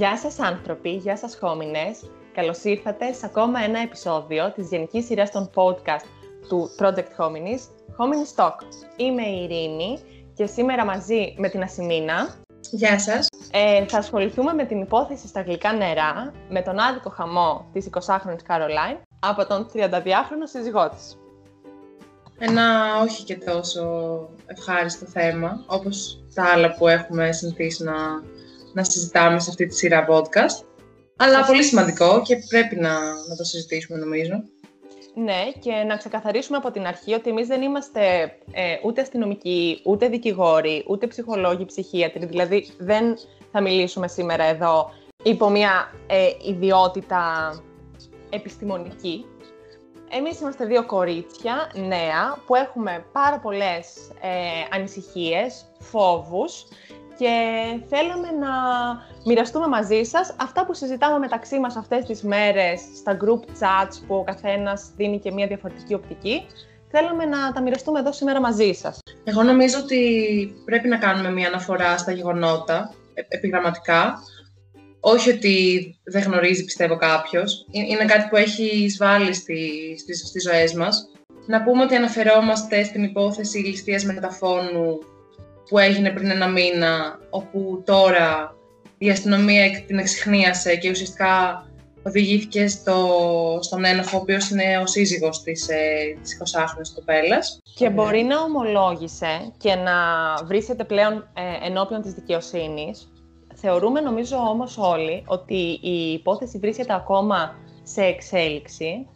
Γεια σας άνθρωποι, γεια σας χόμινες. Καλώς ήρθατε σε ακόμα ένα επεισόδιο της γενικής σειράς των podcast του Project Hominis, Hominis Talk. Είμαι η Ειρήνη και σήμερα μαζί με την Ασημίνα Γεια σας. ε, θα ασχοληθούμε με την υπόθεση στα γλυκά νερά με τον άδικο χαμό της 20χρονης Καρολάιν από τον 32χρονο σύζυγό της. Ένα όχι και τόσο ευχάριστο θέμα, όπως τα άλλα που έχουμε συνηθίσει να, να συζητάμε σε αυτή τη σειρά podcast. Αλλά πολύ σημαντικό και πρέπει να, να το συζητήσουμε νομίζω. Ναι, και να ξεκαθαρίσουμε από την αρχή ότι εμείς δεν είμαστε ε, ούτε αστυνομικοί, ούτε δικηγόροι, ούτε ψυχολόγοι, ψυχίατροι. Δηλαδή δεν θα μιλήσουμε σήμερα εδώ υπό μια ε, ιδιότητα επιστημονική. Εμείς είμαστε δύο κορίτσια νέα που έχουμε πάρα πολλές ε, ανησυχίες, φόβους και θέλαμε να μοιραστούμε μαζί σας αυτά που συζητάμε μεταξύ μας αυτές τις μέρες στα group chats που ο καθένας δίνει και μια διαφορετική οπτική. Θέλαμε να τα μοιραστούμε εδώ σήμερα μαζί σας. Εγώ νομίζω ότι πρέπει να κάνουμε μια αναφορά στα γεγονότα, ε, επιγραμματικά. Όχι ότι δεν γνωρίζει, πιστεύω, κάποιος. Ε- Είναι κάτι που έχει εισβάλλει στη, στις, στις ζωές μας. Να πούμε ότι αναφερόμαστε στην υπόθεση ληστείας μεταφώνου που έγινε πριν ένα μήνα, όπου τώρα η αστυνομία εκ- την εξυχνίασε και ουσιαστικά οδηγήθηκε στο, στον ένοχο, ο οποίος είναι ο σύζυγος της, ε, της 20χρονης κοπέλας. Και μπορεί να ομολόγησε και να βρίσκεται πλέον ε, ενώπιον της δικαιοσύνης. Θεωρούμε νομίζω όμως όλοι ότι η υπόθεση βρίσκεται ακόμα σε εξέλιξη.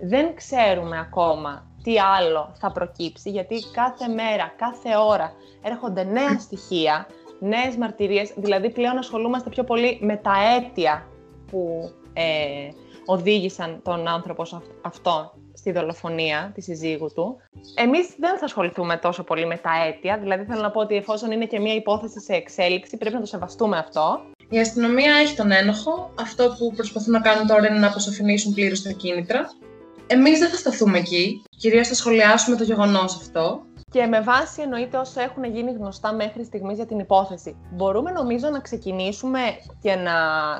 Δεν ξέρουμε ακόμα τι άλλο θα προκύψει, γιατί κάθε μέρα, κάθε ώρα έρχονται νέα στοιχεία, νέες μαρτυρίες, δηλαδή πλέον ασχολούμαστε πιο πολύ με τα αίτια που ε, οδήγησαν τον άνθρωπο σε αυ- αυτό στη δολοφονία της συζύγου του. Εμείς δεν θα ασχοληθούμε τόσο πολύ με τα αίτια, δηλαδή θέλω να πω ότι εφόσον είναι και μια υπόθεση σε εξέλιξη, πρέπει να το σεβαστούμε αυτό. Η αστυνομία έχει τον ένοχο. Αυτό που προσπαθούν να κάνουν τώρα είναι να αποσαφηνίσουν πλήρως τα κίνητρα. Εμείς δεν θα σταθούμε εκεί. Κυρίως θα σχολιάσουμε το γεγονός αυτό. Και με βάση εννοείται όσα έχουν γίνει γνωστά μέχρι στιγμής για την υπόθεση. Μπορούμε νομίζω να ξεκινήσουμε και να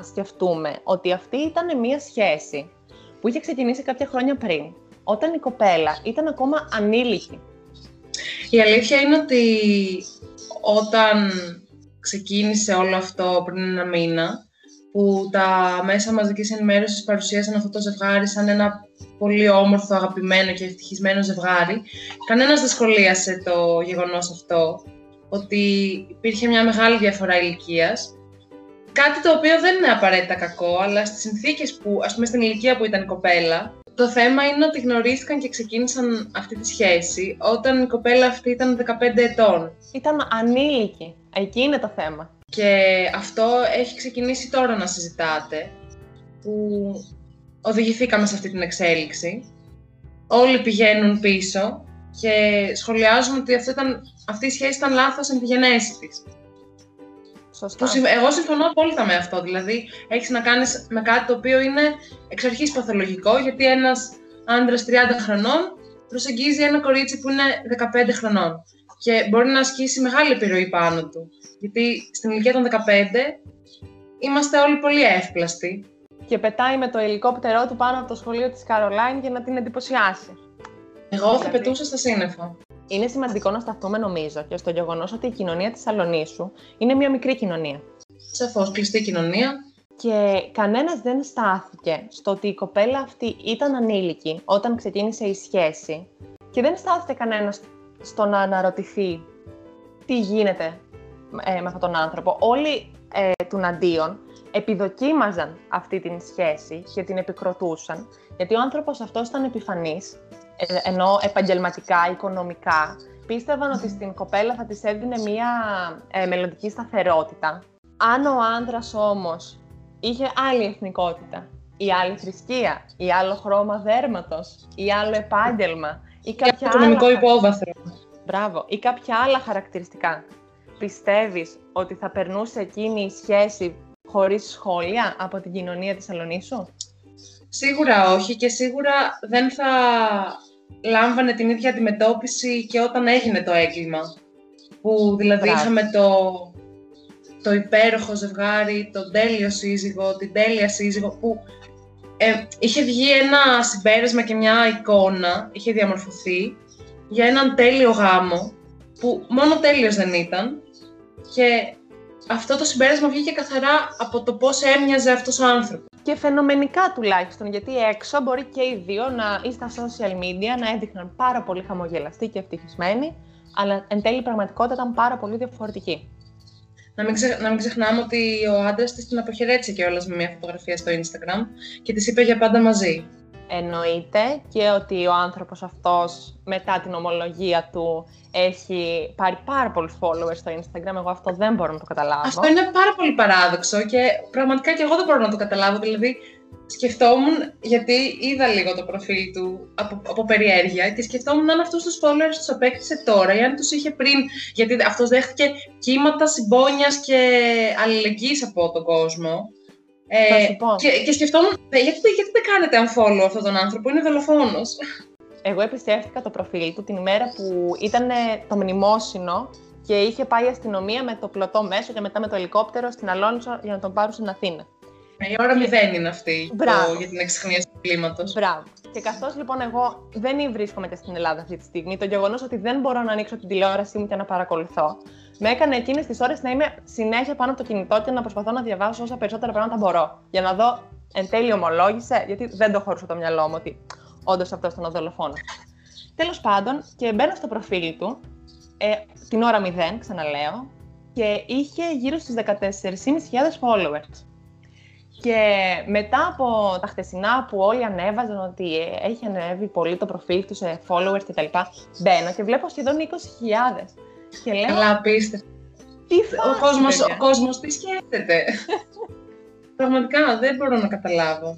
σκεφτούμε ότι αυτή ήταν μια σχέση που είχε ξεκινήσει κάποια χρόνια πριν, όταν η κοπέλα ήταν ακόμα ανήλικη. Η αλήθεια είναι ότι όταν ξεκίνησε όλο αυτό πριν ένα μήνα, που τα μέσα μαζικής ενημέρωσης παρουσίασαν αυτό το ζευγάρι σαν ένα πολύ όμορφο, αγαπημένο και ευτυχισμένο ζευγάρι, κανένας δεν σχολίασε το γεγονός αυτό, ότι υπήρχε μια μεγάλη διαφορά ηλικίας, κάτι το οποίο δεν είναι απαραίτητα κακό, αλλά στις συνθήκες που, ας πούμε στην ηλικία που ήταν η κοπέλα, το θέμα είναι ότι γνωρίστηκαν και ξεκίνησαν αυτή τη σχέση όταν η κοπέλα αυτή ήταν 15 ετών. Ήταν ανήλικη. Εκεί είναι το θέμα. Και αυτό έχει ξεκινήσει τώρα να συζητάτε, που οδηγηθήκαμε σε αυτή την εξέλιξη. Όλοι πηγαίνουν πίσω και σχολιάζουν ότι αυτό ήταν, αυτή η σχέση ήταν λάθος εν τη γενέση της. Σωστά. Που συμ- εγώ συμφωνώ απόλυτα με αυτό. Δηλαδή, έχεις να κάνεις με κάτι το οποίο είναι εξ αρχής παθολογικό, γιατί ένας άντρας 30 χρονών προσεγγίζει ένα κορίτσι που είναι 15 χρονών. Και μπορεί να ασκήσει μεγάλη επιρροή πάνω του. Γιατί στην ηλικία των 15 είμαστε όλοι πολύ εύπλαστοι. Και πετάει με το ελικόπτερό του πάνω από το σχολείο της Καρολάιν για να την εντυπωσιάσει. Εγώ θα Δηλαδή. πετούσα στα σύννεφα. Είναι σημαντικό να σταθούμε, νομίζω, και στο γεγονός ότι η κοινωνία της Σαλονίσου είναι μια μικρή κοινωνία. Σαφώς, κλειστή κοινωνία. Και κανένας δεν στάθηκε στο ότι η κοπέλα αυτή ήταν ανήλικη όταν ξεκίνησε η σχέση και δεν στάθηκε κανένας στο να αναρωτηθεί τι γίνεται ε, με αυτόν τον άνθρωπο. Όλοι ε, του αντίον επιδοκίμαζαν αυτή την σχέση και την επικροτούσαν γιατί ο άνθρωπος αυτός ήταν επιφανής ε, ενώ επαγγελματικά, οικονομικά πίστευαν ότι στην κοπέλα θα της έδινε μια ε, μελλοντική σταθερότητα. Αν ο άντρας όμως είχε άλλη εθνικότητα, ή άλλη θρησκεία, ή άλλο χρώμα δέρματος, ή άλλο επάγγελμα, ή Και κάποια οικονομικό άλλα... υπόβαθρο. Μπράβο, ή κάποια άλλα χαρακτηριστικά. Πιστεύεις ότι θα περνούσε εκείνη η σχέση χωρίς σχόλια από την κοινωνία της Σαλονίσου; Σίγουρα όχι και σίγουρα δεν θα λάμβανε την ίδια αντιμετώπιση και όταν έγινε το έγκλημα. Που δηλαδή Μπράβο. είχαμε το, το υπέροχο ζευγάρι, τον τέλειο σύζυγο, την τέλεια σύζυγο, που ε, είχε βγει ένα συμπέρασμα και μια εικόνα, είχε διαμορφωθεί, για έναν τέλειο γάμο, που μόνο τέλειος δεν ήταν, και αυτό το συμπέρασμα βγήκε καθαρά από το πώς έμοιαζε αυτός ο άνθρωπος. Και φαινομενικά τουλάχιστον, γιατί έξω μπορεί και οι δύο να, ή στα social media να έδειχναν πάρα πολύ χαμογελαστοί και ευτυχισμένοι, αλλά εν τέλει η πραγματικότητα ήταν πάρα πολύ διαφορετική. Να μην, ξε... να μην ξεχνάμε ότι ο άντρας της την αποχαιρέτησε κιόλας με μια φωτογραφία στο Instagram και της είπε για πάντα μαζί. Εννοείται και ότι ο άνθρωπος αυτός μετά την ομολογία του έχει πάρει πάρα πολλούς followers στο Instagram. Εγώ αυτό δεν μπορώ να το καταλάβω. Αυτό είναι πάρα πολύ παράδοξο και πραγματικά και εγώ δεν μπορώ να το καταλάβω. Δηλαδή, σκεφτόμουν, γιατί είδα λίγο το προφίλ του από, από περιέργεια και σκεφτόμουν αν αυτούς τους followers τους απέκτησε τώρα ή αν τους είχε πριν, γιατί αυτός δέχτηκε κύματα συμπόνιας και αλληλεγγύης από τον κόσμο. Ε, και, και σκεφτόμουν, «Ε, γιατί, γιατί δεν κάνετε unfollow αυτόν τον άνθρωπο, είναι δολοφόνος. Εγώ επισκέφτηκα το προφίλ του την ημέρα που ήταν το μνημόσυνο και είχε πάει η αστυνομία με το πλωτό μέσο και μετά με το ελικόπτερο στην Αλόνισο για να τον πάρουν στην Αθήνα. Η ώρα μηδέν είναι αυτή το, για την εξυχνίαση του κλίματος. Μπράβο. Και καθώς λοιπόν εγώ δεν βρίσκομαι και στην Ελλάδα αυτή τη στιγμή, το γεγονός ότι δεν μπορώ να ανοίξω την τηλεόρασή μου και να παρακολουθώ, με έκανε εκείνες τις ώρες να είμαι συνέχεια πάνω από το κινητό και να προσπαθώ να διαβάσω όσα περισσότερα πράγματα μπορώ. Για να δω εν τέλει ομολόγησε, γιατί δεν το χωρούσα το μυαλό μου ότι όντως αυτό ήταν ο δολοφόνος. Τέλος πάντων, και μπαίνω στο προφίλ του, ε, την ώρα 0, ξαναλέω, και είχε γύρω στους 14.500 followers. Και μετά από τα χτεσινά που όλοι ανέβαζαν ότι έχει ανέβει πολύ το προφίλ του σε followers κτλ. Μπαίνω και βλέπω σχεδόν 20.000. Και λέω... Καλά, απίστευτο. Τι φάση, ο κόσμος, ο κόσμος τι σκέφτεται. Πραγματικά δεν μπορώ να καταλάβω.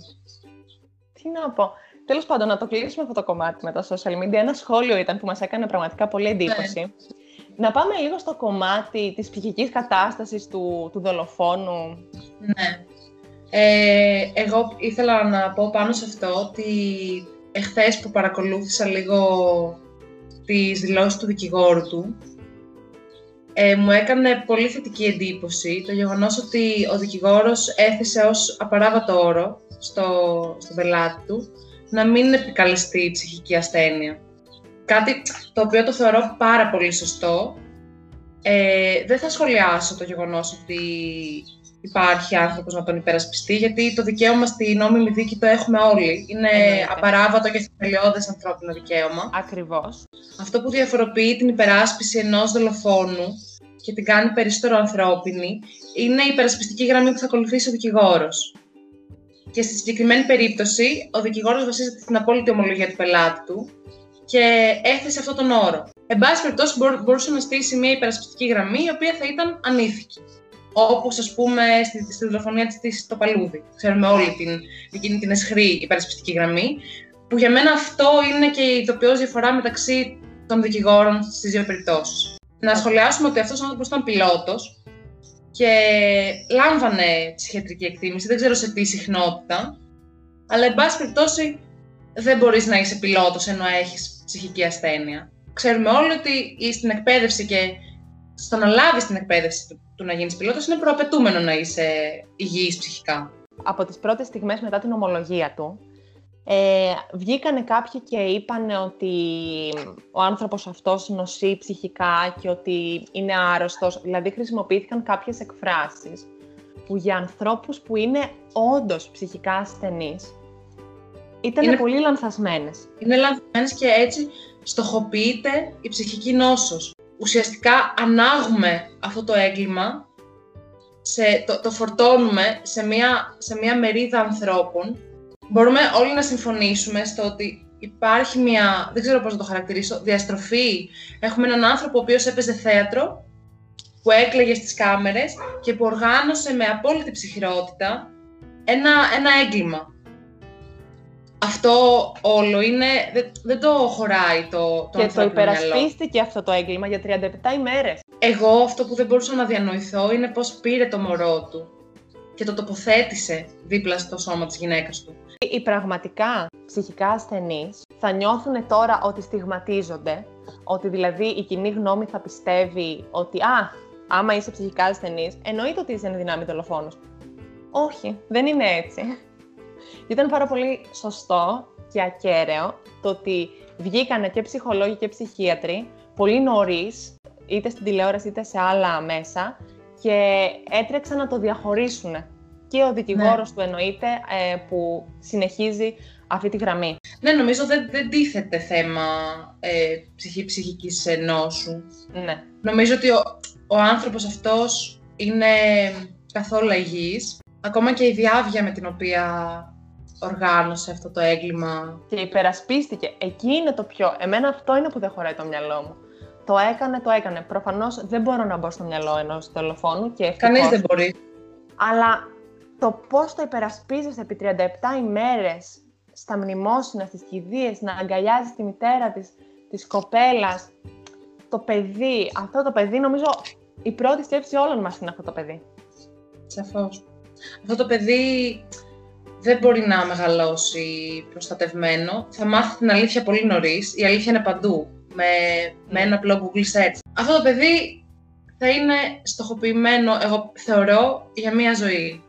Τι να πω. Τέλος πάντων, να το κλείσουμε αυτό το κομμάτι με τα social media. Ένα σχόλιο ήταν που μας έκανε πραγματικά πολύ εντύπωση. Ναι. Να πάμε λίγο στο κομμάτι της ψυχικής κατάστασης του, του δολοφόνου. Ναι. Ε, εγώ ήθελα να πω πάνω σε αυτό ότι εχθές που παρακολούθησα λίγο τις δηλώσεις του δικηγόρου του, ε, μου έκανε πολύ θετική εντύπωση το γεγονός ότι ο δικηγόρος έθεσε ως απαράβατο όρο στο, στο πελάτη του να μην επικαλεστεί ψυχική ασθένεια. Κάτι το οποίο το θεωρώ πάρα πολύ σωστό. Ε, δεν θα σχολιάσω το γεγονός ότι υπάρχει άνθρωπος να τον υπερασπιστεί, γιατί το δικαίωμα στη νόμιμη δίκη το έχουμε όλοι. Είναι απαράβατο και θεμελιώδες ανθρώπινο δικαίωμα. Ακριβώς. Αυτό που διαφοροποιεί την υπεράσπιση ενός δολοφόνου και την κάνει περισσότερο ανθρώπινη είναι η υπερασπιστική γραμμή που θα ακολουθήσει ο δικηγόρος. Και στη συγκεκριμένη περίπτωση, ο δικηγόρος βασίζεται στην απόλυτη ομολογία του πελάτη του και έθεσε αυτόν τον όρο. Εν πάση περιπτώσει, μπορούσε να στήσει μια υπερασπιστική γραμμή η οποία θα ήταν ανήθικη. Όπω ας πούμε στη, στη δολοφονία της στο Παλούδι. Ξέρουμε όλη την, εκείνη την εσχρή υπερασπιστική γραμμή. Που για μένα αυτό είναι και η ειδοποιώ διαφορά μεταξύ των δικηγόρων στις δύο περιπτώσεις. Να σχολιάσουμε ότι αυτός ο άνθρωπος ήταν πιλότος και λάμβανε ψυχιατρική εκτίμηση, δεν ξέρω σε τι συχνότητα, αλλά εν πάση περιπτώσει δεν μπορείς να είσαι πιλότος ενώ έχεις ψυχική ασθένεια. Ξέρουμε όλοι ότι στην εκπαίδευση και στο να λάβεις την εκπαίδευση του, του να γίνεις πιλότος είναι προαπαιτούμενο να είσαι υγιής ψυχικά. Από τις πρώτες στιγμές μετά την ομολογία του, ε, βγήκανε κάποιοι και είπαν ότι ο άνθρωπος αυτός νοσεί ψυχικά και ότι είναι άρρωστος. Δηλαδή χρησιμοποιήθηκαν κάποιες εκφράσεις που για ανθρώπους που είναι όντως ψυχικά ασθενείς ήταν είναι... πολύ λανθασμένες. Είναι λανθασμένες και έτσι στοχοποιείται η ψυχική νόσος ουσιαστικά ανάγουμε αυτό το έγκλημα, σε, το, το φορτώνουμε σε μια, σε μια μερίδα ανθρώπων. Μπορούμε όλοι να συμφωνήσουμε στο ότι υπάρχει μια, δεν ξέρω πώς να το χαρακτηρίσω, διαστροφή. Έχουμε έναν άνθρωπο ο οποίος έπαιζε θέατρο, που έκλαιγε στις κάμερες και που οργάνωσε με απόλυτη ψυχηρότητα ένα, ένα έγκλημα αυτό όλο είναι, δεν, δεν το χωράει το, το Και το υπερασπίστηκε αυτό το έγκλημα για 37 ημέρες. Εγώ αυτό που δεν μπορούσα να διανοηθώ είναι πώς πήρε το μωρό του και το τοποθέτησε δίπλα στο σώμα της γυναίκας του. Οι πραγματικά ψυχικά ασθενείς θα νιώθουν τώρα ότι στιγματίζονται, ότι δηλαδή η κοινή γνώμη θα πιστεύει ότι «Α, άμα είσαι ψυχικά ασθενής, εννοείται ότι είσαι ενδυνάμει δολοφόνος. Όχι, δεν είναι έτσι. Ήταν πάρα πολύ σωστό και ακέραιο το ότι βγήκανε και ψυχολόγοι και ψυχίατροι πολύ νωρίς, είτε στην τηλεόραση είτε σε άλλα μέσα, και έτρεξαν να το διαχωρίσουν. Και ο δικηγόρος ναι. του εννοείται ε, που συνεχίζει αυτή τη γραμμή. Ναι, νομίζω δεν, δεν τίθεται θέμα ε, ψυχή, ψυχικής νόσου. Ναι. Νομίζω ότι ο, ο άνθρωπος αυτός είναι καθόλου υγιής. Ακόμα και η διάβια με την οποία οργάνωσε αυτό το έγκλημα. Και υπερασπίστηκε. Εκεί είναι το πιο... Εμένα αυτό είναι που δεν χωράει το μυαλό μου. Το έκανε, το έκανε. Προφανώς δεν μπορώ να μπω στο μυαλό ενός δολοφόνου και ευτυχώς. Κανείς δεν μπορεί. Αλλά το πώς το υπερασπίζεσαι επί 37 ημέρες στα μνημόσυνα, στις κηδείες, να αγκαλιάζεις τη μητέρα της της κοπέλας, το παιδί. Αυτό το παιδί, νομίζω, η πρώτη σκέψη όλων μας είναι αυτό το παιδί. Σαφώς. Αυτό το παιδί δεν μπορεί να μεγαλώσει προστατευμένο. Θα μάθει την αλήθεια πολύ νωρίς. Η αλήθεια είναι παντού με, με ένα απλό Google Search. Αυτό το παιδί θα είναι στοχοποιημένο, εγώ θεωρώ, για μία ζωή.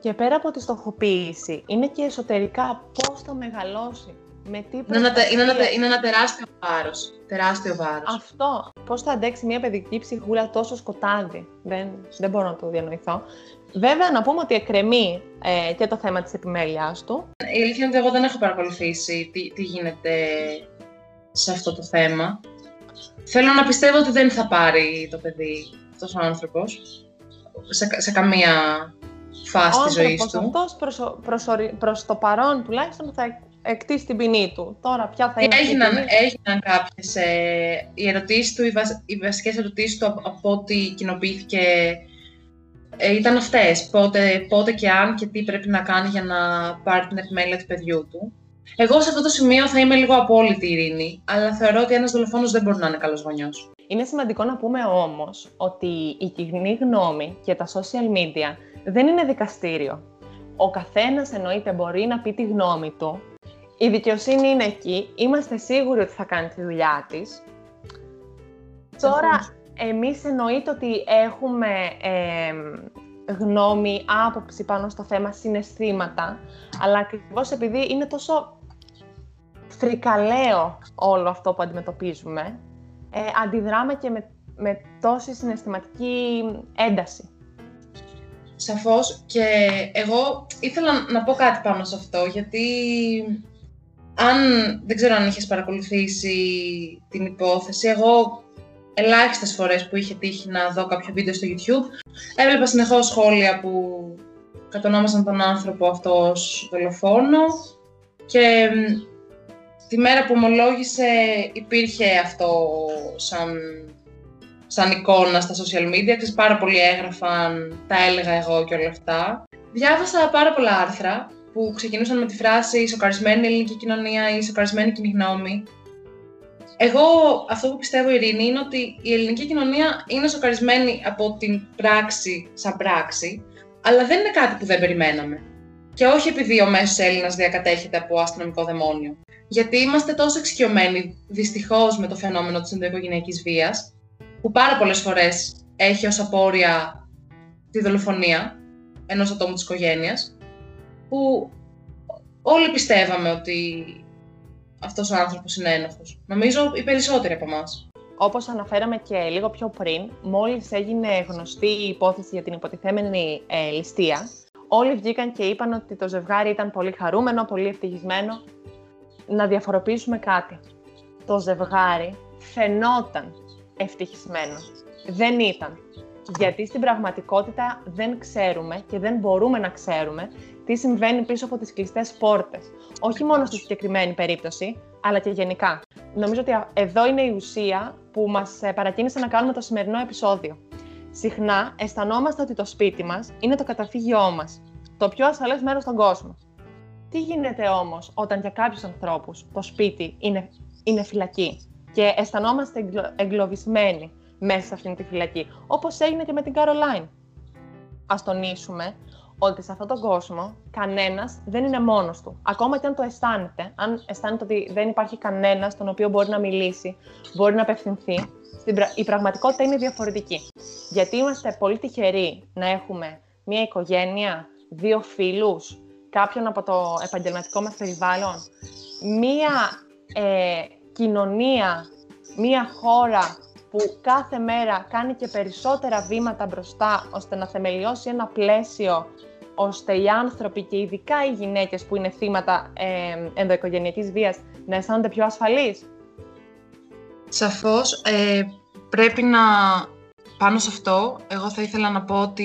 Και πέρα από τη στοχοποίηση, είναι και εσωτερικά πώς θα μεγαλώσει. Με τι είναι, ένα, είναι, ένα, είναι ένα τεράστιο βάρος. Τεράστιο βάρος. Αυτό. Πώς θα αντέξει μια παιδική ψυχούλα τόσο σκοτάδι. Δεν, δεν μπορώ να το διανοηθώ. Βέβαια, να πούμε ότι εκκρεμεί ε, και το θέμα της επιμέλειάς του. Η αλήθεια είναι ότι εγώ δεν έχω παρακολουθήσει τι, τι γίνεται σε αυτό το θέμα. Θέλω να πιστεύω ότι δεν θα πάρει το παιδί αυτός ο άνθρωπος σε, σε καμία φάση της ζωής του. αυτός προς, προς, προς, το παρόν τουλάχιστον θα εκτίσει την ποινή του. Τώρα πια θα είναι έγιναν, ποινή. έγιναν κάποιες, ε, οι ερωτήσεις του, οι, βασ, οι βασικές ερωτήσεις του από, από ό,τι κοινοποιήθηκε ε, ήταν αυτές. Πότε, πότε και αν και τι πρέπει να κάνει για να πάρει την επιμέλεια του παιδιού του. Εγώ σε αυτό το σημείο θα είμαι λίγο απόλυτη ειρήνη, αλλά θεωρώ ότι ένας δολοφόνος δεν μπορεί να είναι καλός γονιός. Είναι σημαντικό να πούμε όμως ότι η κοινή γνώμη και τα social media δεν είναι δικαστήριο. Ο καθένας εννοείται μπορεί να πει τη γνώμη του. Η δικαιοσύνη είναι εκεί. Είμαστε σίγουροι ότι θα κάνει τη δουλειά της. Τώρα, εμείς εννοείται ότι έχουμε ε, γνώμη, άποψη πάνω στο θέμα, συναισθήματα, αλλά ακριβώς επειδή είναι τόσο φρικαλαίο όλο αυτό που αντιμετωπίζουμε, ε, αντιδράμε και με, με τόση συναισθηματική ένταση. Σαφώς και εγώ ήθελα να πω κάτι πάνω σε αυτό, γιατί αν δεν ξέρω αν είχες παρακολουθήσει την υπόθεση, εγώ ελάχιστες φορές που είχε τύχει να δω κάποιο βίντεο στο YouTube, έβλεπα συνεχώς σχόλια που κατονόμασαν τον άνθρωπο αυτό ως δολοφόνο και τη μέρα που ομολόγησε υπήρχε αυτό σαν, σαν εικόνα στα social media, ξέρεις, πάρα πολλοί έγραφαν, τα έλεγα εγώ και όλα αυτά. Διάβασα πάρα πολλά άρθρα που ξεκινούσαν με τη φράση «Η σοκαρισμένη ελληνική κοινωνία» ή «Η σοκαρισμένη κοινή γνώμη». Εγώ αυτό που πιστεύω, Ειρήνη, είναι ότι η ελληνική κοινωνία είναι σοκαρισμένη από την πράξη σαν πράξη, αλλά δεν είναι κάτι που δεν περιμέναμε. Και όχι επειδή ο μέσος Έλληνας διακατέχεται από αστυνομικό δαιμόνιο. Γιατί είμαστε τόσο εξοικειωμένοι, δυστυχώς, με το φαινόμενο της ενδοοικογενειακής βίας, που πάρα πολλές φορές έχει ως απόρρια τη δολοφονία ενός ατόμου της οικογένειας, που όλοι πιστεύαμε ότι αυτός ο άνθρωπος είναι ένοχος. Νομίζω οι περισσότεροι από εμάς. Όπως αναφέραμε και λίγο πιο πριν, μόλις έγινε γνωστή η υπόθεση για την υποτιθέμενη ε, ληστεία, όλοι βγήκαν και είπαν ότι το ζευγάρι ήταν πολύ χαρούμενο, πολύ ευτυχισμένο. Να διαφοροποιήσουμε κάτι. Το ζευγάρι φαινόταν ευτυχισμένο. Δεν ήταν. Γιατί στην πραγματικότητα δεν ξέρουμε και δεν μπορούμε να ξέρουμε τι συμβαίνει πίσω από τις κλειστές πόρτες. Όχι μόνο στη συγκεκριμένη περίπτωση, αλλά και γενικά. Νομίζω ότι εδώ είναι η ουσία που μας ε, παρακίνησε να κάνουμε το σημερινό επεισόδιο. Συχνά αισθανόμαστε ότι το σπίτι μας είναι το καταφύγιό μας, το πιο ασφαλές μέρος στον κόσμο. Τι γίνεται όμως όταν για κάποιους ανθρώπους το σπίτι είναι, είναι φυλακή και αισθανόμαστε εγκλωβισμένοι μέσα σε αυτήν τη φυλακή, όπως έγινε και με την Καρολάιν. Ας τονίσουμε ότι σε αυτόν τον κόσμο κανένας δεν είναι μόνος του. Ακόμα και αν το αισθάνεται, αν αισθάνεται ότι δεν υπάρχει κανένας στον οποίο μπορεί να μιλήσει, μπορεί να απευθυνθεί, η πραγματικότητα είναι διαφορετική. Γιατί είμαστε πολύ τυχεροί να έχουμε μία οικογένεια, δύο φίλους, κάποιον από το επαγγελματικό μας περιβάλλον, μία ε, κοινωνία, μία χώρα που κάθε μέρα κάνει και περισσότερα βήματα μπροστά ώστε να θεμελιώσει ένα πλαίσιο ώστε οι άνθρωποι και ειδικά οι γυναίκες που είναι θύματα ε, ενδοοικογενειακής βίας να αισθάνονται πιο ασφαλείς. Σαφώς. Ε, πρέπει να πάνω σε αυτό, εγώ θα ήθελα να πω ότι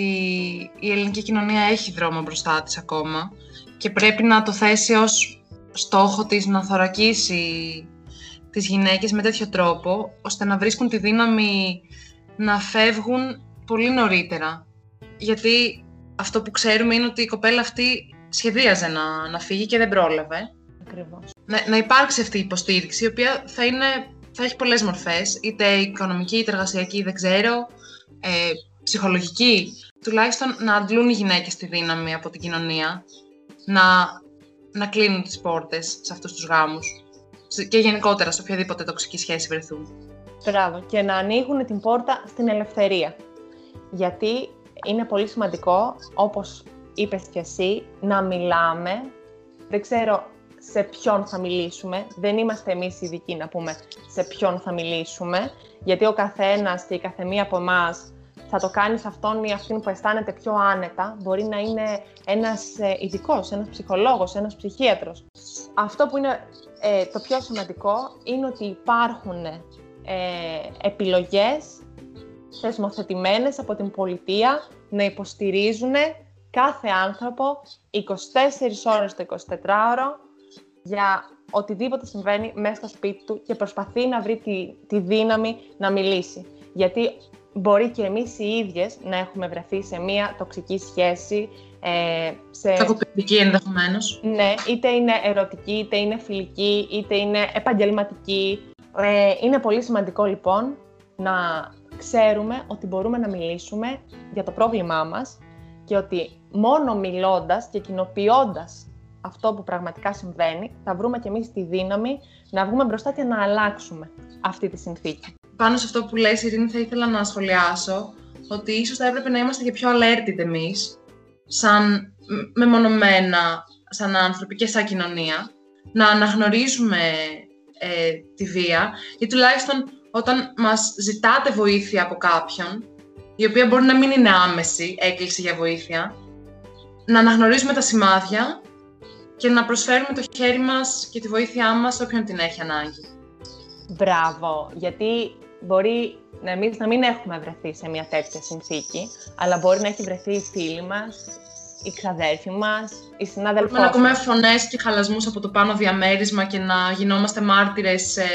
η ελληνική κοινωνία έχει δρόμο μπροστά της ακόμα και πρέπει να το θέσει ως στόχο της να θωρακίσει τις γυναίκες με τέτοιο τρόπο, ώστε να βρίσκουν τη δύναμη να φεύγουν πολύ νωρίτερα. Γιατί αυτό που ξέρουμε είναι ότι η κοπέλα αυτή σχεδίαζε να, να φύγει και δεν πρόλαβε. Ακριβώς. Να, να υπάρξει αυτή η υποστήριξη, η οποία θα, είναι, θα έχει πολλές μορφές, είτε οικονομική, είτε εργασιακή, δεν ξέρω, ε, ψυχολογική. Τουλάχιστον να αντλούν οι γυναίκες τη δύναμη από την κοινωνία, να, να κλείνουν τις πόρτες σε αυτούς τους γάμους και γενικότερα σε οποιαδήποτε τοξική σχέση βρεθούν. Μπράβο. Και να ανοίγουν την πόρτα στην ελευθερία. Γιατί είναι πολύ σημαντικό, όπως είπες κι εσύ, να μιλάμε. Δεν ξέρω σε ποιον θα μιλήσουμε. Δεν είμαστε εμείς ειδικοί να πούμε σε ποιον θα μιλήσουμε. Γιατί ο καθένας και η καθεμία από εμάς θα το κάνει σε αυτόν ή αυτήν που αισθάνεται πιο άνετα. Μπορεί να είναι ένας ε, ειδικός, ένας ψυχολόγος, ένας ψυχίατρος. Αυτό που είναι ε, το πιο σημαντικό είναι ότι υπάρχουν ε, επιλογές θεσμοθετημένες από την πολιτεία να υποστηρίζουν κάθε άνθρωπο 24 ώρες το 24ωρο για οτιδήποτε συμβαίνει μέσα στο σπίτι του και προσπαθεί να βρει τη, τη δύναμη να μιλήσει. Γιατί μπορεί και εμείς οι ίδιες να έχουμε βρεθεί σε μία τοξική σχέση, ε, σε... Κακοποιητική ενδεχομένως. Ναι, είτε είναι ερωτική, είτε είναι φιλική, είτε είναι επαγγελματική. Ε, είναι πολύ σημαντικό λοιπόν να ξέρουμε ότι μπορούμε να μιλήσουμε για το πρόβλημά μας και ότι μόνο μιλώντας και κοινοποιώντας αυτό που πραγματικά συμβαίνει, θα βρούμε κι εμείς τη δύναμη να βγούμε μπροστά και να αλλάξουμε αυτή τη συνθήκη. Πάνω σε αυτό που λες, Ειρήνη, θα ήθελα να σχολιάσω ότι ίσως θα έπρεπε να είμαστε και πιο alerted εμείς, σαν μεμονωμένα, σαν άνθρωποι και σαν κοινωνία, να αναγνωρίζουμε ε, τη βία ή τουλάχιστον όταν μας ζητάτε βοήθεια από κάποιον, η οποία μπορεί να μην είναι άμεση έκκληση για βοήθεια, να αναγνωρίζουμε τα σημάδια και να προσφέρουμε το χέρι μας και τη βοήθειά μας σε όποιον την έχει ανάγκη. Μπράβο, γιατί μπορεί να εμείς να μην έχουμε βρεθεί σε μια τέτοια συνθήκη, αλλά μπορεί να έχει βρεθεί η φίλη μας, η ξαδέρφη μας, η συνάδελφός μας. Μπορούμε να ακούμε φωνές και χαλασμούς από το πάνω διαμέρισμα και να γινόμαστε μάρτυρες ε,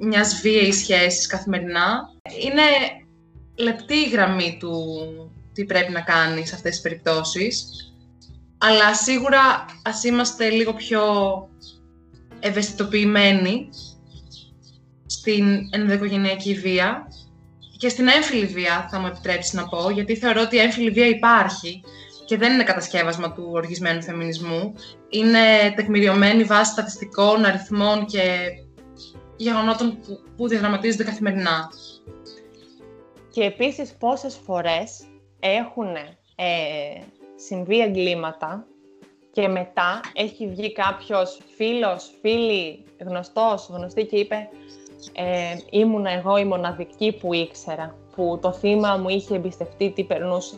μιας βίαιης σχέσης καθημερινά. Είναι λεπτή η γραμμή του τι πρέπει να κάνει σε αυτές τις περιπτώσεις. Αλλά σίγουρα ας είμαστε λίγο πιο ευαισθητοποιημένοι στην ενδοοικογενειακή βία και στην έμφυλη βία, θα μου επιτρέψεις να πω, γιατί θεωρώ ότι η έμφυλη βία υπάρχει και δεν είναι κατασκεύασμα του οργισμένου φεμινισμού. Είναι τεκμηριωμένη βάση στατιστικών, αριθμών και γεγονότων που, που διαδραματίζονται καθημερινά. Και επίσης πόσες φορές έχουν ε, συμβεί εγκλήματα και μετά έχει βγει κάποιος φίλος, φίλη, γνωστός, γνωστή και είπε ε, ήμουνα εγώ η μοναδική που ήξερα, που το θύμα μου είχε εμπιστευτεί τι περνούσε.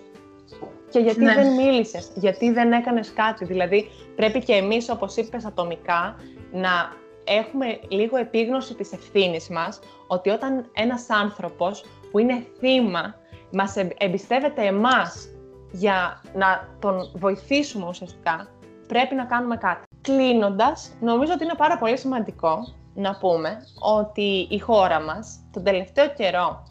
Και γιατί ναι. δεν μίλησες, γιατί δεν έκανες κάτι. Δηλαδή πρέπει και εμείς, όπως είπες ατομικά, να έχουμε λίγο επίγνωση της ευθύνης μας, ότι όταν ένας άνθρωπος που είναι θύμα μας εμπιστεύεται εμάς για να τον βοηθήσουμε ουσιαστικά, πρέπει να κάνουμε κάτι. Κλείνοντας, νομίζω ότι είναι πάρα πολύ σημαντικό να πούμε ότι η χώρα μας τον τελευταίο καιρό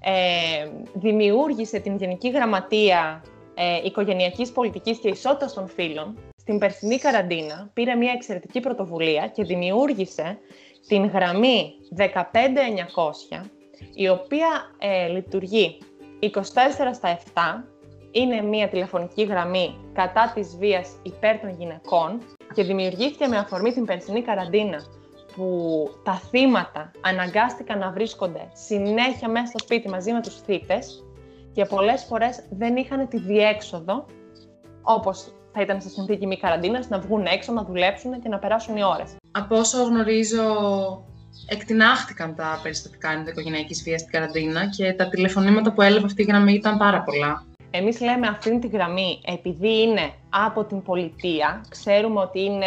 ε, δημιούργησε την Γενική Γραμματεία ε, Οικογενειακής Πολιτικής και Ισότητας των Φύλων στην περσινή καραντίνα πήρε μια εξαιρετική πρωτοβουλία και δημιούργησε την γραμμή 15900 η οποία ε, λειτουργεί 24 στα 7 είναι μια τηλεφωνική γραμμή κατά της βίας υπέρ των γυναικών και δημιουργήθηκε με αφορμή την περσινή καραντίνα που τα θύματα αναγκάστηκαν να βρίσκονται συνέχεια μέσα στο σπίτι μαζί με τους θύτες και πολλές φορές δεν είχαν τη διέξοδο, όπως θα ήταν σε συνθήκη μη καραντίνας, να βγουν έξω, να δουλέψουν και να περάσουν οι ώρες. Από όσο γνωρίζω, εκτινάχτηκαν τα περιστατικά ενδοοικογενειακής βίας στην καραντίνα και τα τηλεφωνήματα που έλαβε αυτή η γραμμή ήταν πάρα πολλά. Εμείς λέμε αυτή τη γραμμή επειδή είναι από την πολιτεία, ξέρουμε ότι, είναι,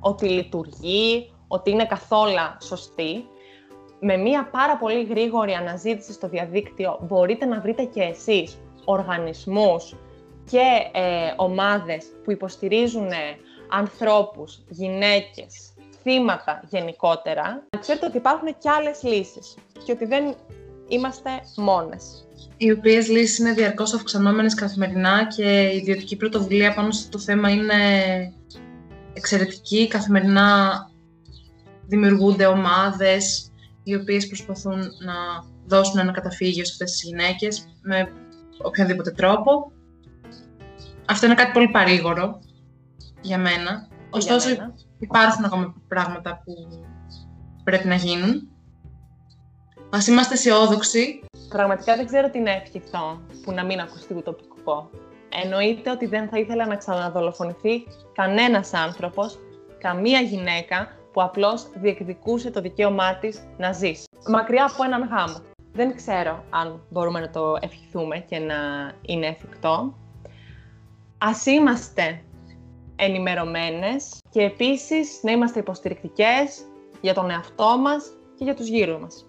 ότι λειτουργεί, ότι είναι καθόλου σωστή. Με μία πάρα πολύ γρήγορη αναζήτηση στο διαδίκτυο μπορείτε να βρείτε και εσείς οργανισμούς και ε, ομάδες που υποστηρίζουν ανθρώπους, γυναίκες, θύματα γενικότερα. Ξέρετε ότι υπάρχουν και άλλες λύσεις και ότι δεν είμαστε μόνες οι οποίες λύσεις είναι διαρκώς αυξανόμενες καθημερινά και η ιδιωτική πρωτοβουλία πάνω στο θέμα είναι εξαιρετική. Καθημερινά δημιουργούνται ομάδες οι οποίες προσπαθούν να δώσουν ένα καταφύγιο σε αυτές τις γυναίκες με οποιονδήποτε τρόπο. Αυτό είναι κάτι πολύ παρήγορο για μένα. Ωστόσο υπάρχουν ακόμα πράγματα που πρέπει να γίνουν. Ας είμαστε αισιόδοξοι Πραγματικά δεν ξέρω τι είναι εύχριστο που να μην ακουστεί ουτοπικό. Εννοείται ότι δεν θα ήθελα να ξαναδολοφονηθεί κανένας άνθρωπος, καμία γυναίκα που απλώς διεκδικούσε το δικαίωμά της να ζήσει. Μακριά από έναν γάμο. Δεν ξέρω αν μπορούμε να το ευχηθούμε και να είναι εφικτό. Ας είμαστε ενημερωμένες και επίσης να είμαστε υποστηρικτικές για τον εαυτό μας και για τους γύρω μας.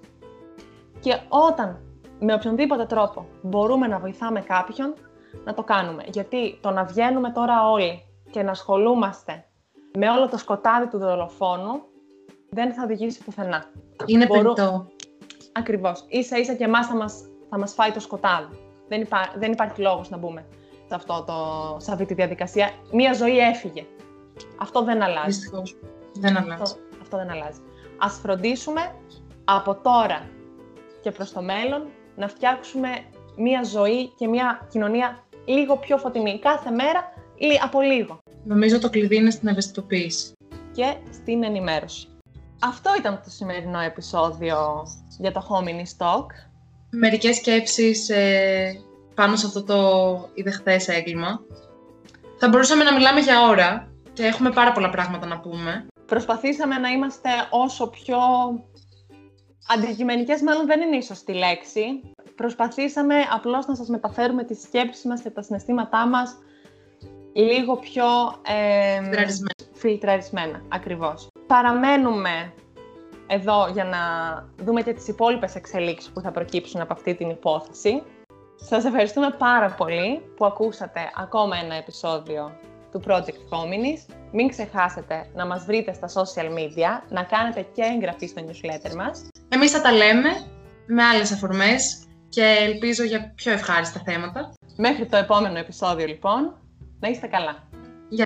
Και όταν με οποιονδήποτε τρόπο μπορούμε να βοηθάμε κάποιον, να το κάνουμε. Γιατί το να βγαίνουμε τώρα όλοι και να ασχολούμαστε με όλο το σκοτάδι του δολοφόνου δεν θα οδηγήσει πουθενά. Είναι Μπορού... περιττό. Ακριβώς. Ίσα ίσα και εμάς θα μας, θα μας φάει το σκοτάδι. Δεν, υπά... δεν υπάρχει λόγος να μπούμε σε, αυτό το... σε αυτή τη διαδικασία. Μία ζωή έφυγε. Αυτό δεν αλλάζει. Δυστυχώς. Δεν αλλάζει. Αυτό, αυτό δεν αλλάζει. Ας φροντίσουμε από τώρα και προς το μέλλον να φτιάξουμε μία ζωή και μία κοινωνία λίγο πιο φωτεινή. Κάθε μέρα από λίγο. Νομίζω το κλειδί είναι στην ευαισθητοποίηση. Και στην ενημέρωση. Αυτό ήταν το σημερινό επεισόδιο για το Hominy Stock. Μερικές σκέψεις ε, πάνω σε αυτό το ιδεχθές έγκλημα. Θα μπορούσαμε να μιλάμε για ώρα και έχουμε πάρα πολλά πράγματα να πούμε. Προσπαθήσαμε να είμαστε όσο πιο Αντικειμενικές μάλλον δεν είναι η σωστή λέξη. Προσπαθήσαμε απλώς να σας μεταφέρουμε τις σκέψεις μας και τα συναισθήματά μας λίγο πιο ε, φιλτραρισμένα. ακριβώς. Παραμένουμε εδώ για να δούμε και τις υπόλοιπες εξελίξεις που θα προκύψουν από αυτή την υπόθεση. Σας ευχαριστούμε πάρα πολύ που ακούσατε ακόμα ένα επεισόδιο του Project Hominis. Μην ξεχάσετε να μας βρείτε στα social media, να κάνετε και εγγραφή στο newsletter μας. Εμείς θα τα λέμε με άλλες αφορμές και ελπίζω για πιο ευχάριστα θέματα. Μέχρι το επόμενο επεισόδιο λοιπόν, να είστε καλά.